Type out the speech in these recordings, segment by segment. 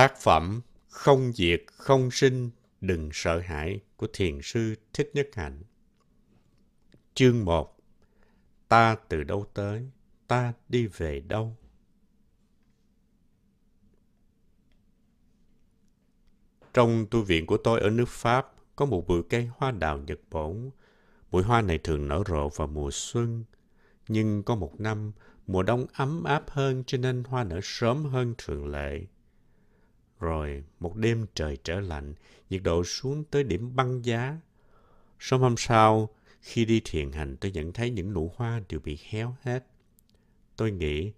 Tác phẩm Không diệt, không sinh, đừng sợ hãi của Thiền sư Thích Nhất Hạnh. Chương 1 Ta từ đâu tới, ta đi về đâu? Trong tu viện của tôi ở nước Pháp có một bụi cây hoa đào Nhật Bản. Bụi hoa này thường nở rộ vào mùa xuân. Nhưng có một năm, mùa đông ấm áp hơn cho nên hoa nở sớm hơn thường lệ. Rồi một đêm trời trở lạnh, nhiệt độ xuống tới điểm băng giá. Sớm hôm sau, khi đi thiền hành tôi nhận thấy những nụ hoa đều bị héo hết. Tôi nghĩ,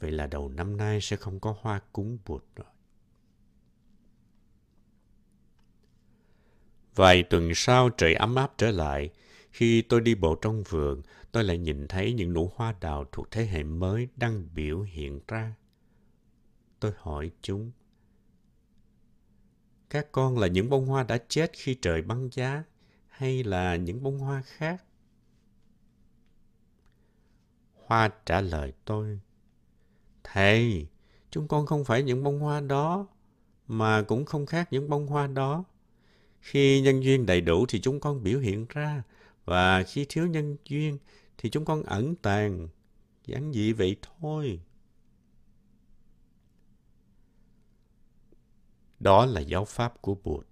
vậy là đầu năm nay sẽ không có hoa cúng bụt rồi. Vài tuần sau trời ấm áp trở lại. Khi tôi đi bộ trong vườn, tôi lại nhìn thấy những nụ hoa đào thuộc thế hệ mới đang biểu hiện ra. Tôi hỏi chúng, các con là những bông hoa đã chết khi trời băng giá hay là những bông hoa khác? Hoa trả lời tôi, Thầy, chúng con không phải những bông hoa đó, mà cũng không khác những bông hoa đó. Khi nhân duyên đầy đủ thì chúng con biểu hiện ra, và khi thiếu nhân duyên thì chúng con ẩn tàng. Giản dị vậy thôi. Đó là giáo pháp của Bụt.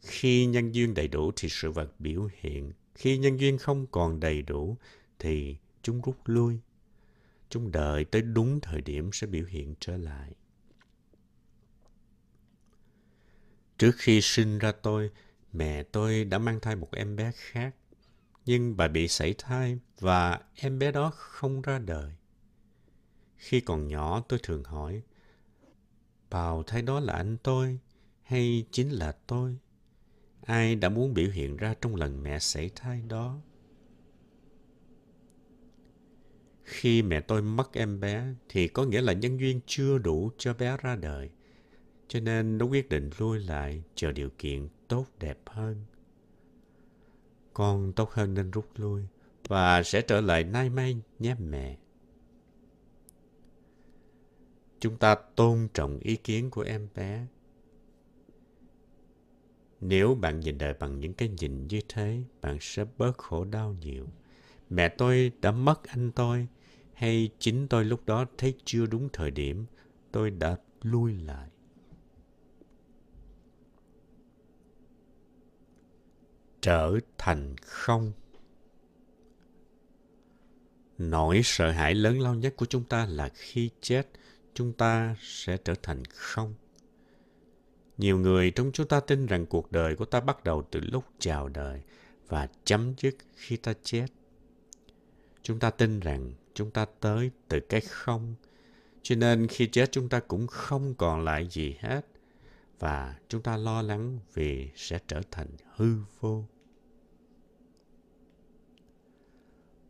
Khi nhân duyên đầy đủ thì sự vật biểu hiện. Khi nhân duyên không còn đầy đủ thì chúng rút lui. Chúng đợi tới đúng thời điểm sẽ biểu hiện trở lại. Trước khi sinh ra tôi, mẹ tôi đã mang thai một em bé khác. Nhưng bà bị sảy thai và em bé đó không ra đời. Khi còn nhỏ tôi thường hỏi, bào thai đó là anh tôi hay chính là tôi? Ai đã muốn biểu hiện ra trong lần mẹ sảy thai đó? Khi mẹ tôi mất em bé thì có nghĩa là nhân duyên chưa đủ cho bé ra đời. Cho nên nó quyết định lui lại chờ điều kiện tốt đẹp hơn. Con tốt hơn nên rút lui và sẽ trở lại nay mai nhé mẹ. Chúng ta tôn trọng ý kiến của em bé. Nếu bạn nhìn đời bằng những cái nhìn như thế, bạn sẽ bớt khổ đau nhiều. Mẹ tôi đã mất anh tôi, hay chính tôi lúc đó thấy chưa đúng thời điểm, tôi đã lui lại. Trở thành không Nỗi sợ hãi lớn lao nhất của chúng ta là khi chết, chúng ta sẽ trở thành không. Nhiều người trong chúng ta tin rằng cuộc đời của ta bắt đầu từ lúc chào đời và chấm dứt khi ta chết. Chúng ta tin rằng chúng ta tới từ cái không, cho nên khi chết chúng ta cũng không còn lại gì hết và chúng ta lo lắng vì sẽ trở thành hư vô.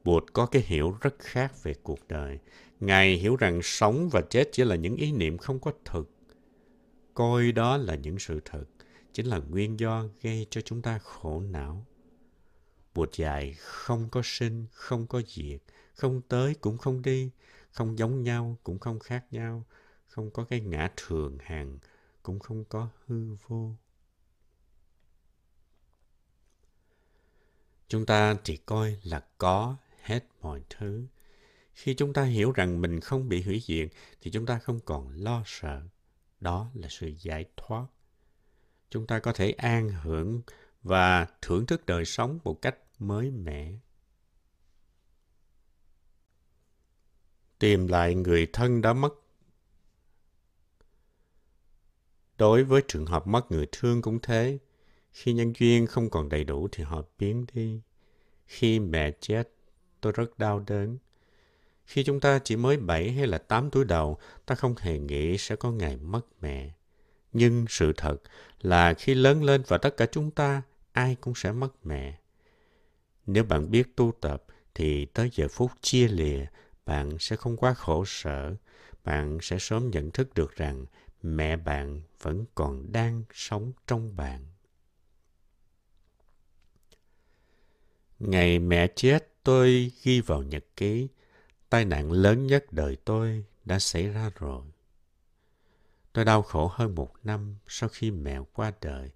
Bụt có cái hiểu rất khác về cuộc đời. Ngài hiểu rằng sống và chết chỉ là những ý niệm không có thực. Coi đó là những sự thật, chính là nguyên do gây cho chúng ta khổ não. Bụt dạy không có sinh, không có diệt, không tới cũng không đi, không giống nhau cũng không khác nhau, không có cái ngã thường hàng, cũng không có hư vô. Chúng ta chỉ coi là có hết mọi thứ. Khi chúng ta hiểu rằng mình không bị hủy diệt thì chúng ta không còn lo sợ. Đó là sự giải thoát. Chúng ta có thể an hưởng và thưởng thức đời sống một cách mới mẻ. Tìm lại người thân đã mất. Đối với trường hợp mất người thương cũng thế. Khi nhân duyên không còn đầy đủ thì họ biến đi. Khi mẹ chết, tôi rất đau đớn. Khi chúng ta chỉ mới 7 hay là 8 tuổi đầu, ta không hề nghĩ sẽ có ngày mất mẹ. Nhưng sự thật là khi lớn lên và tất cả chúng ta, ai cũng sẽ mất mẹ. Nếu bạn biết tu tập, thì tới giờ phút chia lìa, bạn sẽ không quá khổ sở. Bạn sẽ sớm nhận thức được rằng mẹ bạn vẫn còn đang sống trong bạn. Ngày mẹ chết, tôi ghi vào nhật ký, tai nạn lớn nhất đời tôi đã xảy ra rồi. Tôi đau khổ hơn một năm sau khi mẹ qua đời.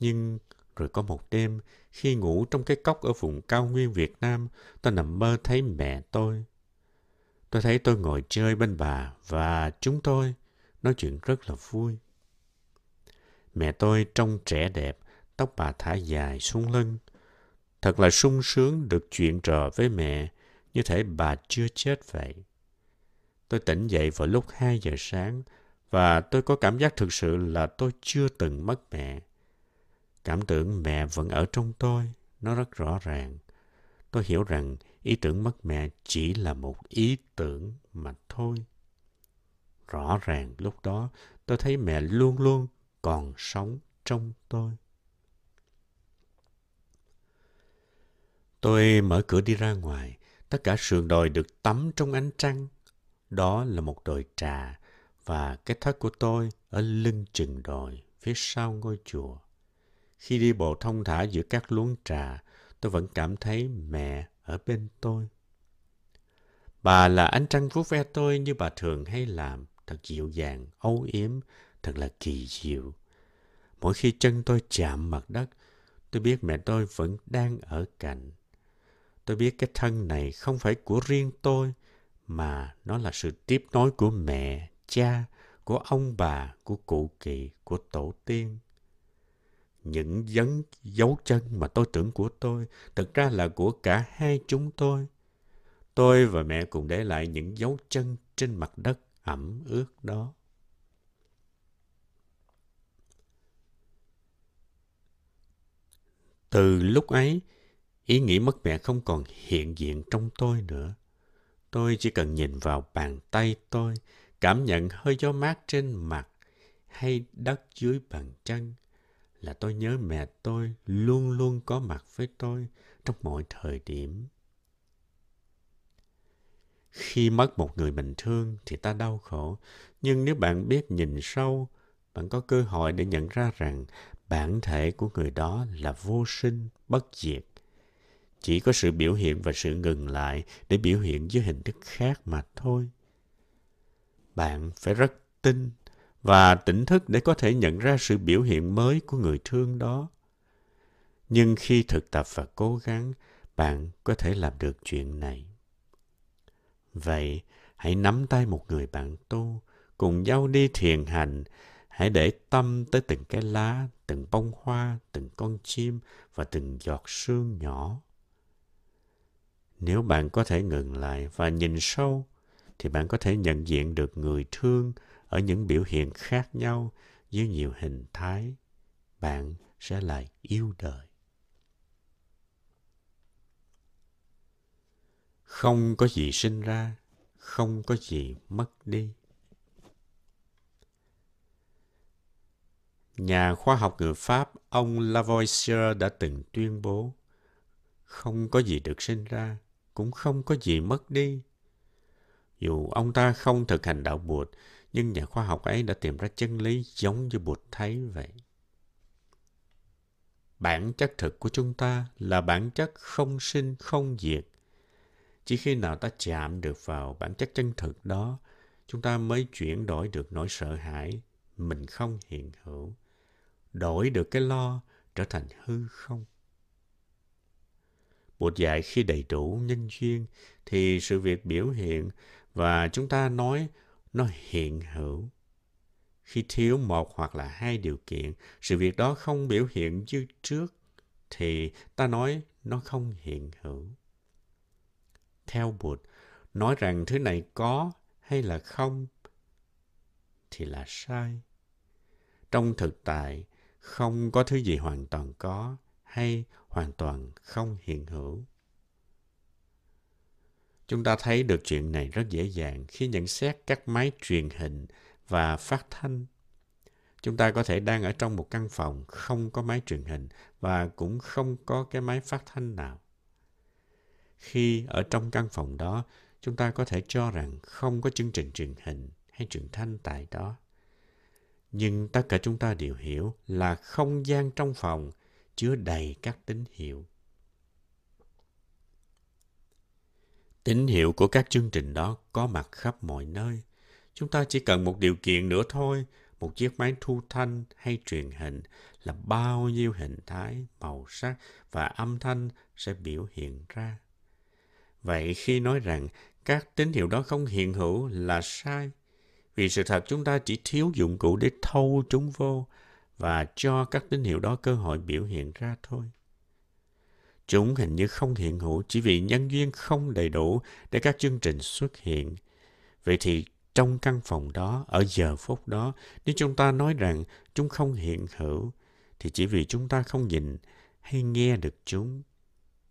Nhưng rồi có một đêm, khi ngủ trong cái cốc ở vùng cao nguyên Việt Nam, tôi nằm mơ thấy mẹ tôi. Tôi thấy tôi ngồi chơi bên bà và chúng tôi nói chuyện rất là vui. Mẹ tôi trông trẻ đẹp, tóc bà thả dài xuống lưng. Thật là sung sướng được chuyện trò với mẹ, như thể bà chưa chết vậy. Tôi tỉnh dậy vào lúc 2 giờ sáng và tôi có cảm giác thực sự là tôi chưa từng mất mẹ. Cảm tưởng mẹ vẫn ở trong tôi, nó rất rõ ràng. Tôi hiểu rằng ý tưởng mất mẹ chỉ là một ý tưởng mà thôi. Rõ ràng lúc đó tôi thấy mẹ luôn luôn còn sống trong tôi. Tôi mở cửa đi ra ngoài, tất cả sườn đồi được tắm trong ánh trăng. Đó là một đồi trà và cái thất của tôi ở lưng chừng đồi phía sau ngôi chùa. Khi đi bộ thông thả giữa các luống trà, tôi vẫn cảm thấy mẹ ở bên tôi. Bà là ánh trăng vuốt ve tôi như bà thường hay làm, thật dịu dàng, âu yếm, thật là kỳ diệu. Mỗi khi chân tôi chạm mặt đất, tôi biết mẹ tôi vẫn đang ở cạnh. Tôi biết cái thân này không phải của riêng tôi, mà nó là sự tiếp nối của mẹ, cha, của ông bà, của cụ kỵ, của tổ tiên. Những dấn dấu chân mà tôi tưởng của tôi, thực ra là của cả hai chúng tôi. Tôi và mẹ cùng để lại những dấu chân trên mặt đất ẩm ướt đó. Từ lúc ấy, ý nghĩ mất mẹ không còn hiện diện trong tôi nữa. Tôi chỉ cần nhìn vào bàn tay tôi, cảm nhận hơi gió mát trên mặt hay đất dưới bàn chân là tôi nhớ mẹ tôi luôn luôn có mặt với tôi trong mọi thời điểm. Khi mất một người mình thương thì ta đau khổ, nhưng nếu bạn biết nhìn sâu, bạn có cơ hội để nhận ra rằng bản thể của người đó là vô sinh, bất diệt. Chỉ có sự biểu hiện và sự ngừng lại để biểu hiện dưới hình thức khác mà thôi. Bạn phải rất tin và tỉnh thức để có thể nhận ra sự biểu hiện mới của người thương đó. Nhưng khi thực tập và cố gắng, bạn có thể làm được chuyện này. Vậy, hãy nắm tay một người bạn tu, cùng nhau đi thiền hành, hãy để tâm tới từng cái lá, từng bông hoa, từng con chim và từng giọt sương nhỏ. Nếu bạn có thể ngừng lại và nhìn sâu, thì bạn có thể nhận diện được người thương ở những biểu hiện khác nhau dưới nhiều hình thái. Bạn sẽ lại yêu đời. Không có gì sinh ra, không có gì mất đi. Nhà khoa học người Pháp ông Lavoisier đã từng tuyên bố không có gì được sinh ra, cũng không có gì mất đi. Dù ông ta không thực hành đạo Bụt, nhưng nhà khoa học ấy đã tìm ra chân lý giống như Bụt thấy vậy. Bản chất thực của chúng ta là bản chất không sinh không diệt. Chỉ khi nào ta chạm được vào bản chất chân thực đó, chúng ta mới chuyển đổi được nỗi sợ hãi mình không hiện hữu, đổi được cái lo trở thành hư không. Bụt dạy khi đầy đủ nhân duyên thì sự việc biểu hiện và chúng ta nói nó hiện hữu. Khi thiếu một hoặc là hai điều kiện, sự việc đó không biểu hiện như trước, thì ta nói nó không hiện hữu. Theo Bụt, nói rằng thứ này có hay là không thì là sai. Trong thực tại, không có thứ gì hoàn toàn có hay hoàn toàn không hiện hữu. Chúng ta thấy được chuyện này rất dễ dàng khi nhận xét các máy truyền hình và phát thanh. Chúng ta có thể đang ở trong một căn phòng không có máy truyền hình và cũng không có cái máy phát thanh nào. Khi ở trong căn phòng đó, chúng ta có thể cho rằng không có chương trình truyền hình hay truyền thanh tại đó. Nhưng tất cả chúng ta đều hiểu là không gian trong phòng chứa đầy các tín hiệu. Tín hiệu của các chương trình đó có mặt khắp mọi nơi. Chúng ta chỉ cần một điều kiện nữa thôi, một chiếc máy thu thanh hay truyền hình là bao nhiêu hình thái, màu sắc và âm thanh sẽ biểu hiện ra. Vậy khi nói rằng các tín hiệu đó không hiện hữu là sai, vì sự thật chúng ta chỉ thiếu dụng cụ để thâu chúng vô và cho các tín hiệu đó cơ hội biểu hiện ra thôi. Chúng hình như không hiện hữu chỉ vì nhân duyên không đầy đủ để các chương trình xuất hiện. Vậy thì trong căn phòng đó, ở giờ phút đó, nếu chúng ta nói rằng chúng không hiện hữu, thì chỉ vì chúng ta không nhìn hay nghe được chúng,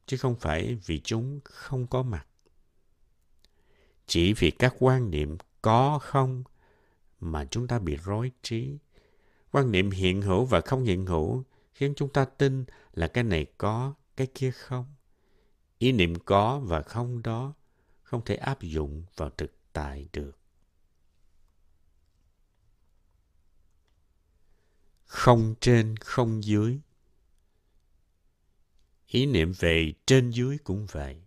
chứ không phải vì chúng không có mặt. Chỉ vì các quan niệm có không mà chúng ta bị rối trí. Quan niệm hiện hữu và không hiện hữu khiến chúng ta tin là cái này có, cái kia không. Ý niệm có và không đó không thể áp dụng vào thực tại được. Không trên, không dưới. Ý niệm về trên dưới cũng vậy.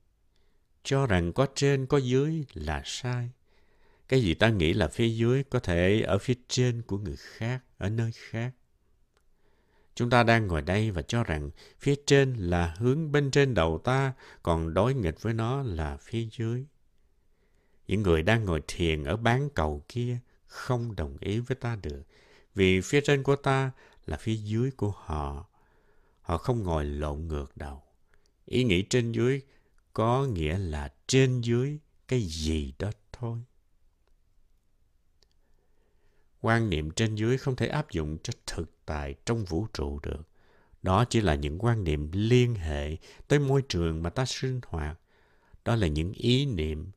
Cho rằng có trên, có dưới là sai. Cái gì ta nghĩ là phía dưới có thể ở phía trên của người khác, ở nơi khác. Chúng ta đang ngồi đây và cho rằng phía trên là hướng bên trên đầu ta, còn đối nghịch với nó là phía dưới. Những người đang ngồi thiền ở bán cầu kia không đồng ý với ta được, vì phía trên của ta là phía dưới của họ. Họ không ngồi lộn ngược đầu. Ý nghĩ trên dưới có nghĩa là trên dưới cái gì đó thôi. Quan niệm trên dưới không thể áp dụng cho thực tại trong vũ trụ được. Đó chỉ là những quan niệm liên hệ tới môi trường mà ta sinh hoạt. Đó là những ý niệm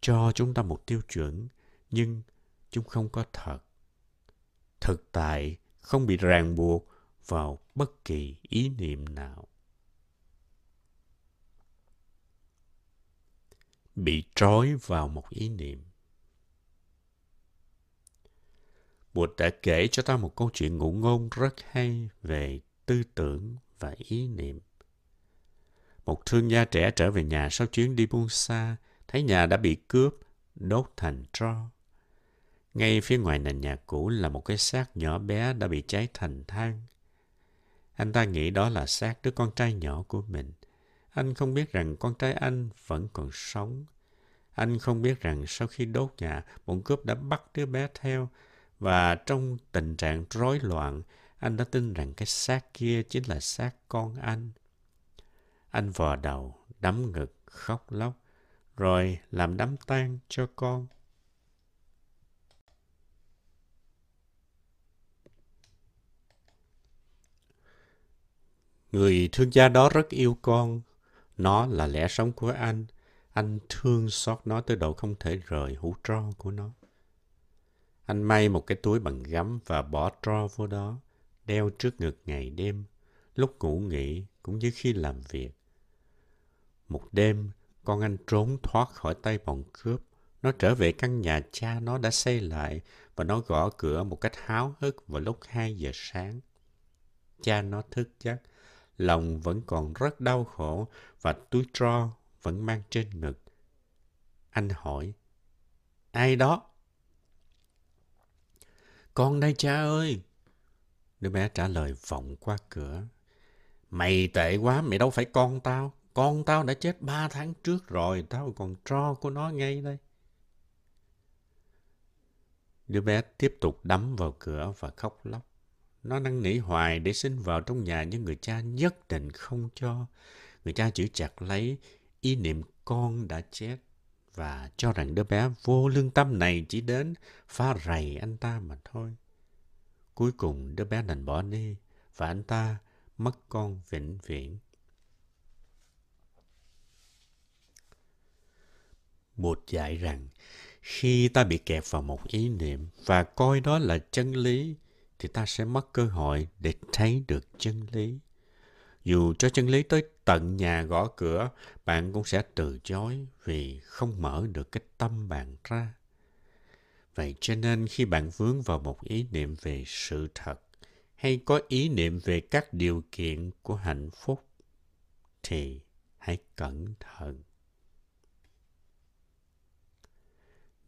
cho chúng ta một tiêu chuẩn, nhưng chúng không có thật. Thực tại không bị ràng buộc vào bất kỳ ý niệm nào. Bị trói vào một ý niệm. Bụt đã kể cho ta một câu chuyện ngụ ngôn rất hay về tư tưởng và ý niệm. Một thương gia trẻ trở về nhà sau chuyến đi buôn xa, thấy nhà đã bị cướp, đốt thành tro. Ngay phía ngoài nền nhà cũ là một cái xác nhỏ bé đã bị cháy thành than. Anh ta nghĩ đó là xác đứa con trai nhỏ của mình. Anh không biết rằng con trai anh vẫn còn sống. Anh không biết rằng sau khi đốt nhà, bọn cướp đã bắt đứa bé theo và trong tình trạng rối loạn, anh đã tin rằng cái xác kia chính là xác con anh. Anh vò đầu, đấm ngực, khóc lóc, rồi làm đám tang cho con. Người thương gia đó rất yêu con. Nó là lẽ sống của anh. Anh thương xót nó tới độ không thể rời hũ tro của nó. Anh may một cái túi bằng gấm và bỏ tro vô đó, đeo trước ngực ngày đêm, lúc ngủ nghỉ cũng như khi làm việc. Một đêm, con anh trốn thoát khỏi tay bọn cướp. Nó trở về căn nhà cha nó đã xây lại và nó gõ cửa một cách háo hức vào lúc 2 giờ sáng. Cha nó thức giấc, lòng vẫn còn rất đau khổ và túi tro vẫn mang trên ngực. Anh hỏi, ai đó? Con đây cha ơi! Đứa bé trả lời vọng qua cửa. Mày tệ quá, mày đâu phải con tao. Con tao đã chết ba tháng trước rồi, tao còn tro của nó ngay đây. Đứa bé tiếp tục đấm vào cửa và khóc lóc. Nó năn nỉ hoài để xin vào trong nhà nhưng người cha nhất định không cho. Người cha chỉ chặt lấy ý niệm con đã chết và cho rằng đứa bé vô lương tâm này chỉ đến phá rầy anh ta mà thôi. Cuối cùng đứa bé đành bỏ đi và anh ta mất con vĩnh viễn. Bụt dạy rằng khi ta bị kẹt vào một ý niệm và coi đó là chân lý thì ta sẽ mất cơ hội để thấy được chân lý. Dù cho chân lý tới tận nhà gõ cửa, bạn cũng sẽ từ chối vì không mở được cái tâm bạn ra. Vậy cho nên khi bạn vướng vào một ý niệm về sự thật hay có ý niệm về các điều kiện của hạnh phúc thì hãy cẩn thận.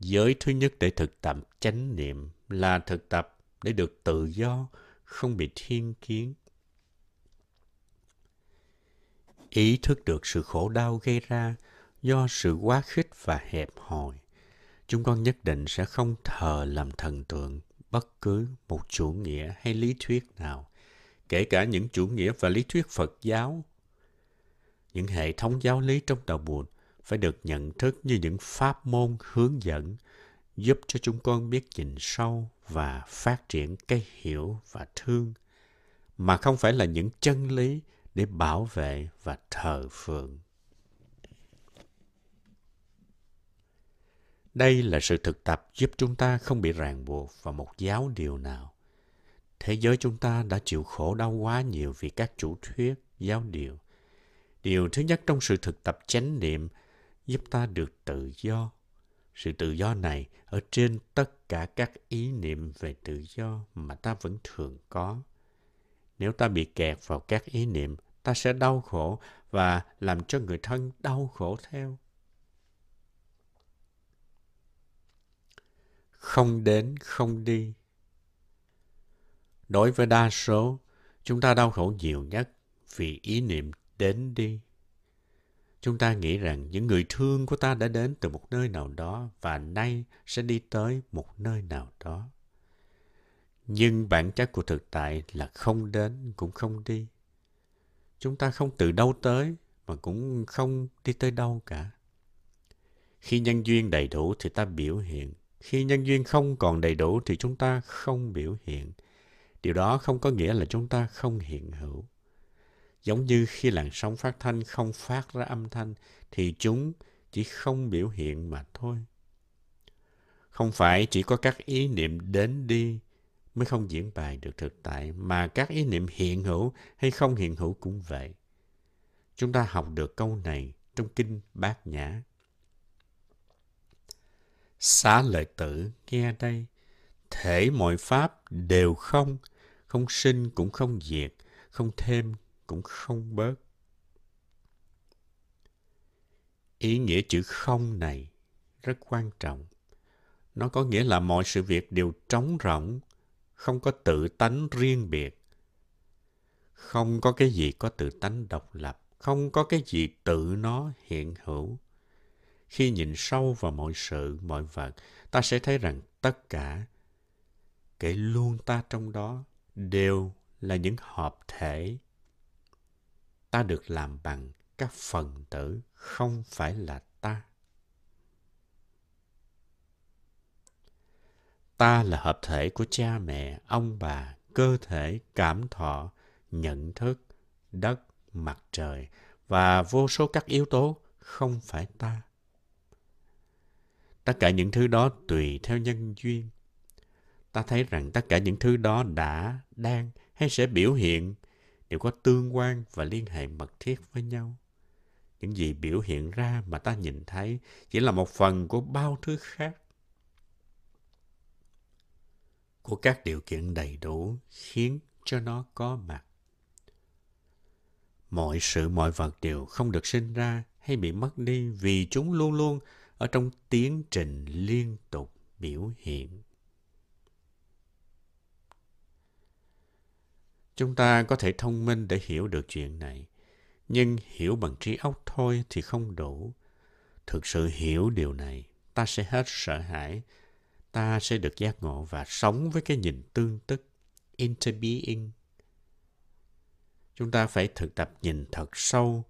Giới thứ nhất để thực tập chánh niệm là thực tập để được tự do, không bị thiên kiến. Ý thức được sự khổ đau gây ra do sự quá khích và hẹp hòi. Chúng con nhất định sẽ không thờ làm thần tượng bất cứ một chủ nghĩa hay lý thuyết nào, kể cả những chủ nghĩa và lý thuyết Phật giáo. Những hệ thống giáo lý trong đạo buồn phải được nhận thức như những pháp môn hướng dẫn giúp cho chúng con biết nhìn sâu và phát triển cái hiểu và thương mà không phải là những chân lý để bảo vệ và thờ phượng. Đây là sự thực tập giúp chúng ta không bị ràng buộc vào một giáo điều nào. Thế giới chúng ta đã chịu khổ đau quá nhiều vì các chủ thuyết, giáo điều. Điều thứ nhất trong sự thực tập chánh niệm giúp ta được tự do. Sự tự do này ở trên tất cả các ý niệm về tự do mà ta vẫn thường có. Nếu ta bị kẹt vào các ý niệm ta sẽ đau khổ và làm cho người thân đau khổ theo không đến, không đi đối với đa số, chúng ta đau khổ nhiều nhất vì ý niệm đến đi Chúng ta nghĩ rằng những người thương của ta đã đến từ một nơi nào đó và nay sẽ đi tới một nơi nào đó. Nhưng bản chất của thực tại là không đến cũng không đi. Chúng ta không từ đâu tới mà cũng không đi tới đâu cả. Khi nhân duyên đầy đủ thì ta biểu hiện. Khi nhân duyên không còn đầy đủ thì chúng ta không biểu hiện. Điều đó không có nghĩa là chúng ta không hiện hữu. Giống như khi làn sóng phát thanh không phát ra âm thanh thì chúng chỉ không biểu hiện mà thôi. Không phải chỉ có các ý niệm đến đi mới không diễn bài được thực tại mà các ý niệm hiện hữu hay không hiện hữu cũng vậy. Chúng ta học được câu này trong kinh Bát Nhã. Xá lợi tử nghe đây, thể mọi pháp đều không, không sinh cũng không diệt, không thêm cũng không bớt. Ý nghĩa chữ không này rất quan trọng. Nó có nghĩa là mọi sự việc đều trống rỗng, không có tự tánh riêng biệt. Không có cái gì có tự tánh độc lập, không có cái gì tự nó hiện hữu. Khi nhìn sâu vào mọi sự, mọi vật, ta sẽ thấy rằng tất cả, kể luôn ta trong đó, đều là những hợp thể ta được làm bằng các phần tử không phải là ta ta là hợp thể của cha mẹ, ông bà, cơ thể, cảm thọ, nhận thức, đất, mặt trời và vô số các yếu tố, không phải ta tất cả những thứ đó tùy theo nhân duyên ta thấy rằng tất cả những thứ đó đã, đang hay sẽ biểu hiện đều có tương quan và liên hệ mật thiết với nhau. Những gì biểu hiện ra mà ta nhìn thấy chỉ là một phần của bao thứ khác. Của các điều kiện đầy đủ khiến cho nó có mặt. Mọi sự mọi vật đều không được sinh ra hay bị mất đi vì chúng luôn luôn ở trong tiến trình liên tục biểu hiện. Chúng ta có thể thông minh để hiểu được chuyện này, nhưng hiểu bằng trí óc thôi thì không đủ. Thực sự hiểu điều này, ta sẽ hết sợ hãi, ta sẽ được giác ngộ và sống với cái nhìn tương tức, interbeing. Chúng ta phải thực tập nhìn thật sâu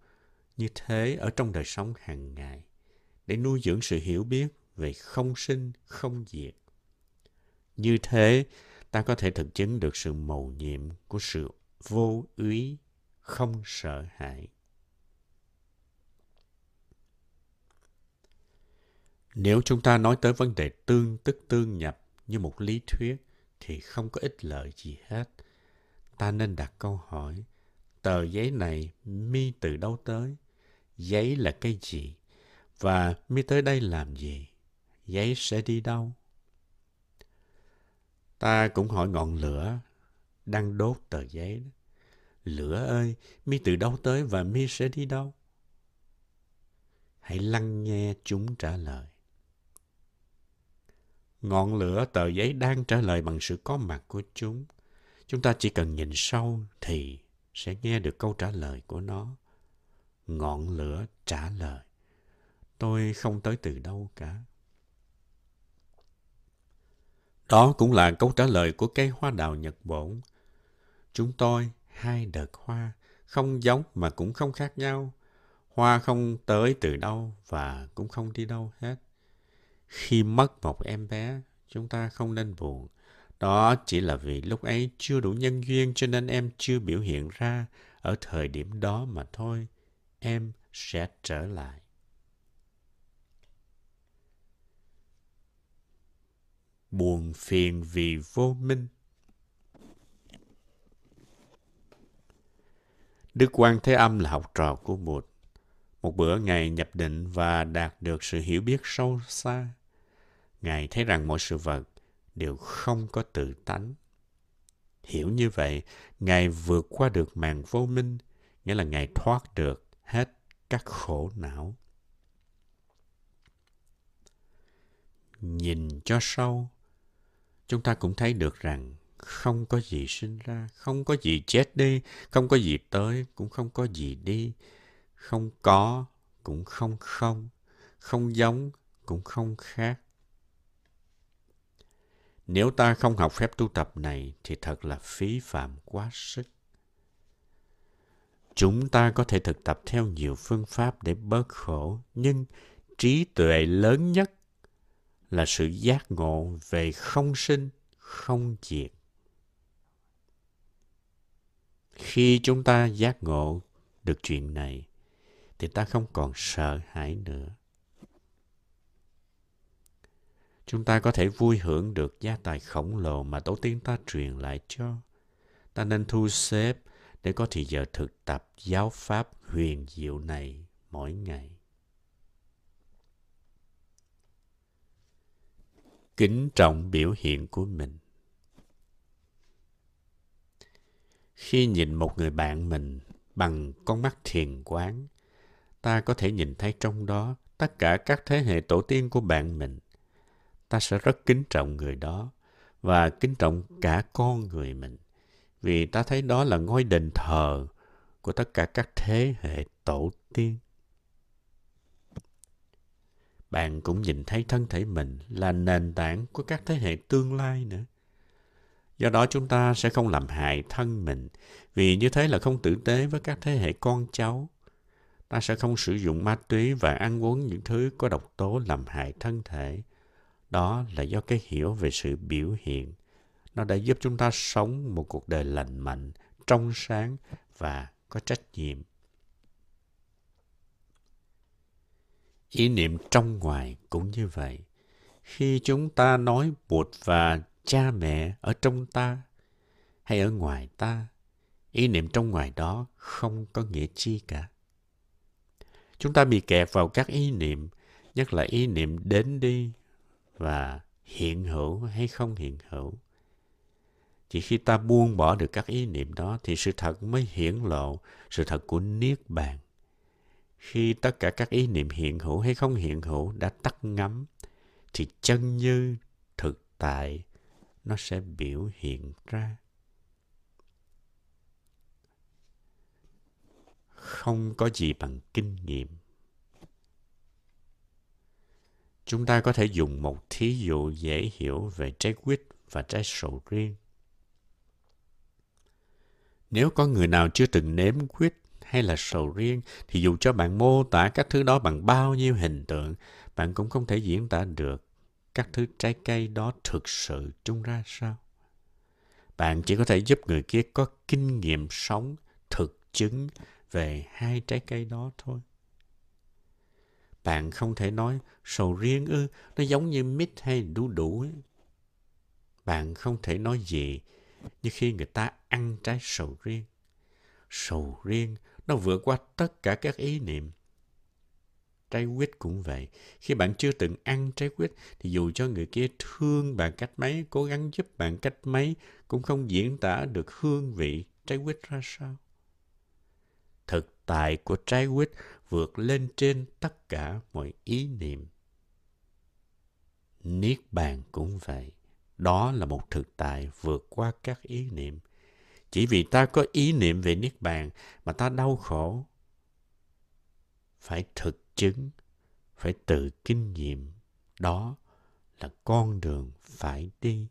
như thế ở trong đời sống hàng ngày để nuôi dưỡng sự hiểu biết về không sinh, không diệt. Như thế, ta có thể thực chứng được sự mầu nhiệm của sự vô úy, không sợ hãi. Nếu chúng ta nói tới vấn đề tương tức tương nhập như một lý thuyết thì không có ích lợi gì hết. Ta nên đặt câu hỏi, tờ giấy này mi từ đâu tới? Giấy là cái gì? Và mi tới đây làm gì? Giấy sẽ đi đâu? Ta cũng hỏi ngọn lửa đang đốt tờ giấy đó. Lửa ơi, mi từ đâu tới và mi sẽ đi đâu? Hãy lắng nghe chúng trả lời. Ngọn lửa tờ giấy đang trả lời bằng sự có mặt của chúng. Chúng ta chỉ cần nhìn sâu thì sẽ nghe được câu trả lời của nó. Ngọn lửa trả lời. Tôi không tới từ đâu cả. Đó cũng là câu trả lời của cây hoa đào Nhật Bổn. Chúng tôi, hai đợt hoa, không giống mà cũng không khác nhau. Hoa không tới từ đâu và cũng không đi đâu hết. Khi mất một em bé, chúng ta không nên buồn. Đó chỉ là vì lúc ấy chưa đủ nhân duyên cho nên em chưa biểu hiện ra ở thời điểm đó mà thôi. Em sẽ trở lại. Buồn phiền vì vô minh. Đức Quan Thế Âm là học trò của Bụt. Một bữa Ngài nhập định và đạt được sự hiểu biết sâu xa. Ngài thấy rằng mọi sự vật đều không có tự tánh. Hiểu như vậy, Ngài vượt qua được màn vô minh, nghĩa là Ngài thoát được hết các khổ não. Nhìn cho sâu, chúng ta cũng thấy được rằng không có gì sinh ra, không có gì chết đi, không có gì tới, cũng không có gì đi, không có, cũng không không, không giống, cũng không khác. Nếu ta không học phép tu tập này thì thật là phí phạm quá sức. Chúng ta có thể thực tập theo nhiều phương pháp để bớt khổ, nhưng trí tuệ lớn nhất là sự giác ngộ về không sinh, không diệt. Khi chúng ta giác ngộ được chuyện này, thì ta không còn sợ hãi nữa. Chúng ta có thể vui hưởng được gia tài khổng lồ mà tổ tiên ta truyền lại cho. Ta nên thu xếp để có thời giờ thực tập giáo pháp huyền diệu này mỗi ngày. Kính trọng biểu hiện của mình. Khi nhìn một người bạn mình bằng con mắt thiền quán, ta có thể nhìn thấy trong đó tất cả các thế hệ tổ tiên của bạn mình. Ta sẽ rất kính trọng người đó và kính trọng cả con người mình vì ta thấy đó là ngôi đền thờ của tất cả các thế hệ tổ tiên. Bạn cũng nhìn thấy thân thể mình là nền tảng của các thế hệ tương lai nữa. Do đó chúng ta sẽ không làm hại thân mình, vì như thế là không tử tế với các thế hệ con cháu. Ta sẽ không sử dụng ma túy và ăn uống những thứ có độc tố làm hại thân thể. Đó là do cái hiểu về sự biểu hiện. Nó đã giúp chúng ta sống một cuộc đời lành mạnh, trong sáng và có trách nhiệm. Ý niệm trong ngoài cũng như vậy. Khi chúng ta nói Bụt và cha mẹ ở trong ta hay ở ngoài ta, ý niệm trong ngoài đó không có nghĩa chi cả. Chúng ta bị kẹt vào các ý niệm, nhất là ý niệm đến đi và hiện hữu hay không hiện hữu. Chỉ khi ta buông bỏ được các ý niệm đó thì sự thật mới hiển lộ, sự thật của Niết Bàn. Khi tất cả các ý niệm hiện hữu hay không hiện hữu đã tắt ngắm, thì chân như thực tại nó sẽ biểu hiện ra. Không có gì bằng kinh nghiệm. Chúng ta có thể dùng một thí dụ dễ hiểu về trái quýt và trái sầu riêng. Nếu có người nào chưa từng nếm quýt hay là sầu riêng, thì dù cho bạn mô tả các thứ đó bằng bao nhiêu hình tượng, bạn cũng không thể diễn tả được các thứ trái cây đó thực sự trông ra sao. Bạn chỉ có thể giúp người kia có kinh nghiệm sống, thực chứng về hai trái cây đó thôi. Bạn không thể nói sầu riêng ư, nó giống như mít hay đu đủ ấy. Bạn không thể nói gì như khi người ta ăn trái sầu riêng. Sầu riêng nó vượt qua tất cả các ý niệm. Trái quýt cũng vậy. Khi bạn chưa từng ăn trái quýt thì dù cho người kia thương bạn cách mấy, cố gắng giúp bạn cách mấy cũng không diễn tả được hương vị trái quýt ra sao. Thực tại của trái quýt vượt lên trên tất cả mọi ý niệm. Niết bàn cũng vậy. Đó là một thực tại vượt qua các ý niệm. Chỉ vì ta có ý niệm về Niết bàn mà ta đau khổ. Phải thực chứng, phải tự kinh nghiệm. Đó là con đường phải đi.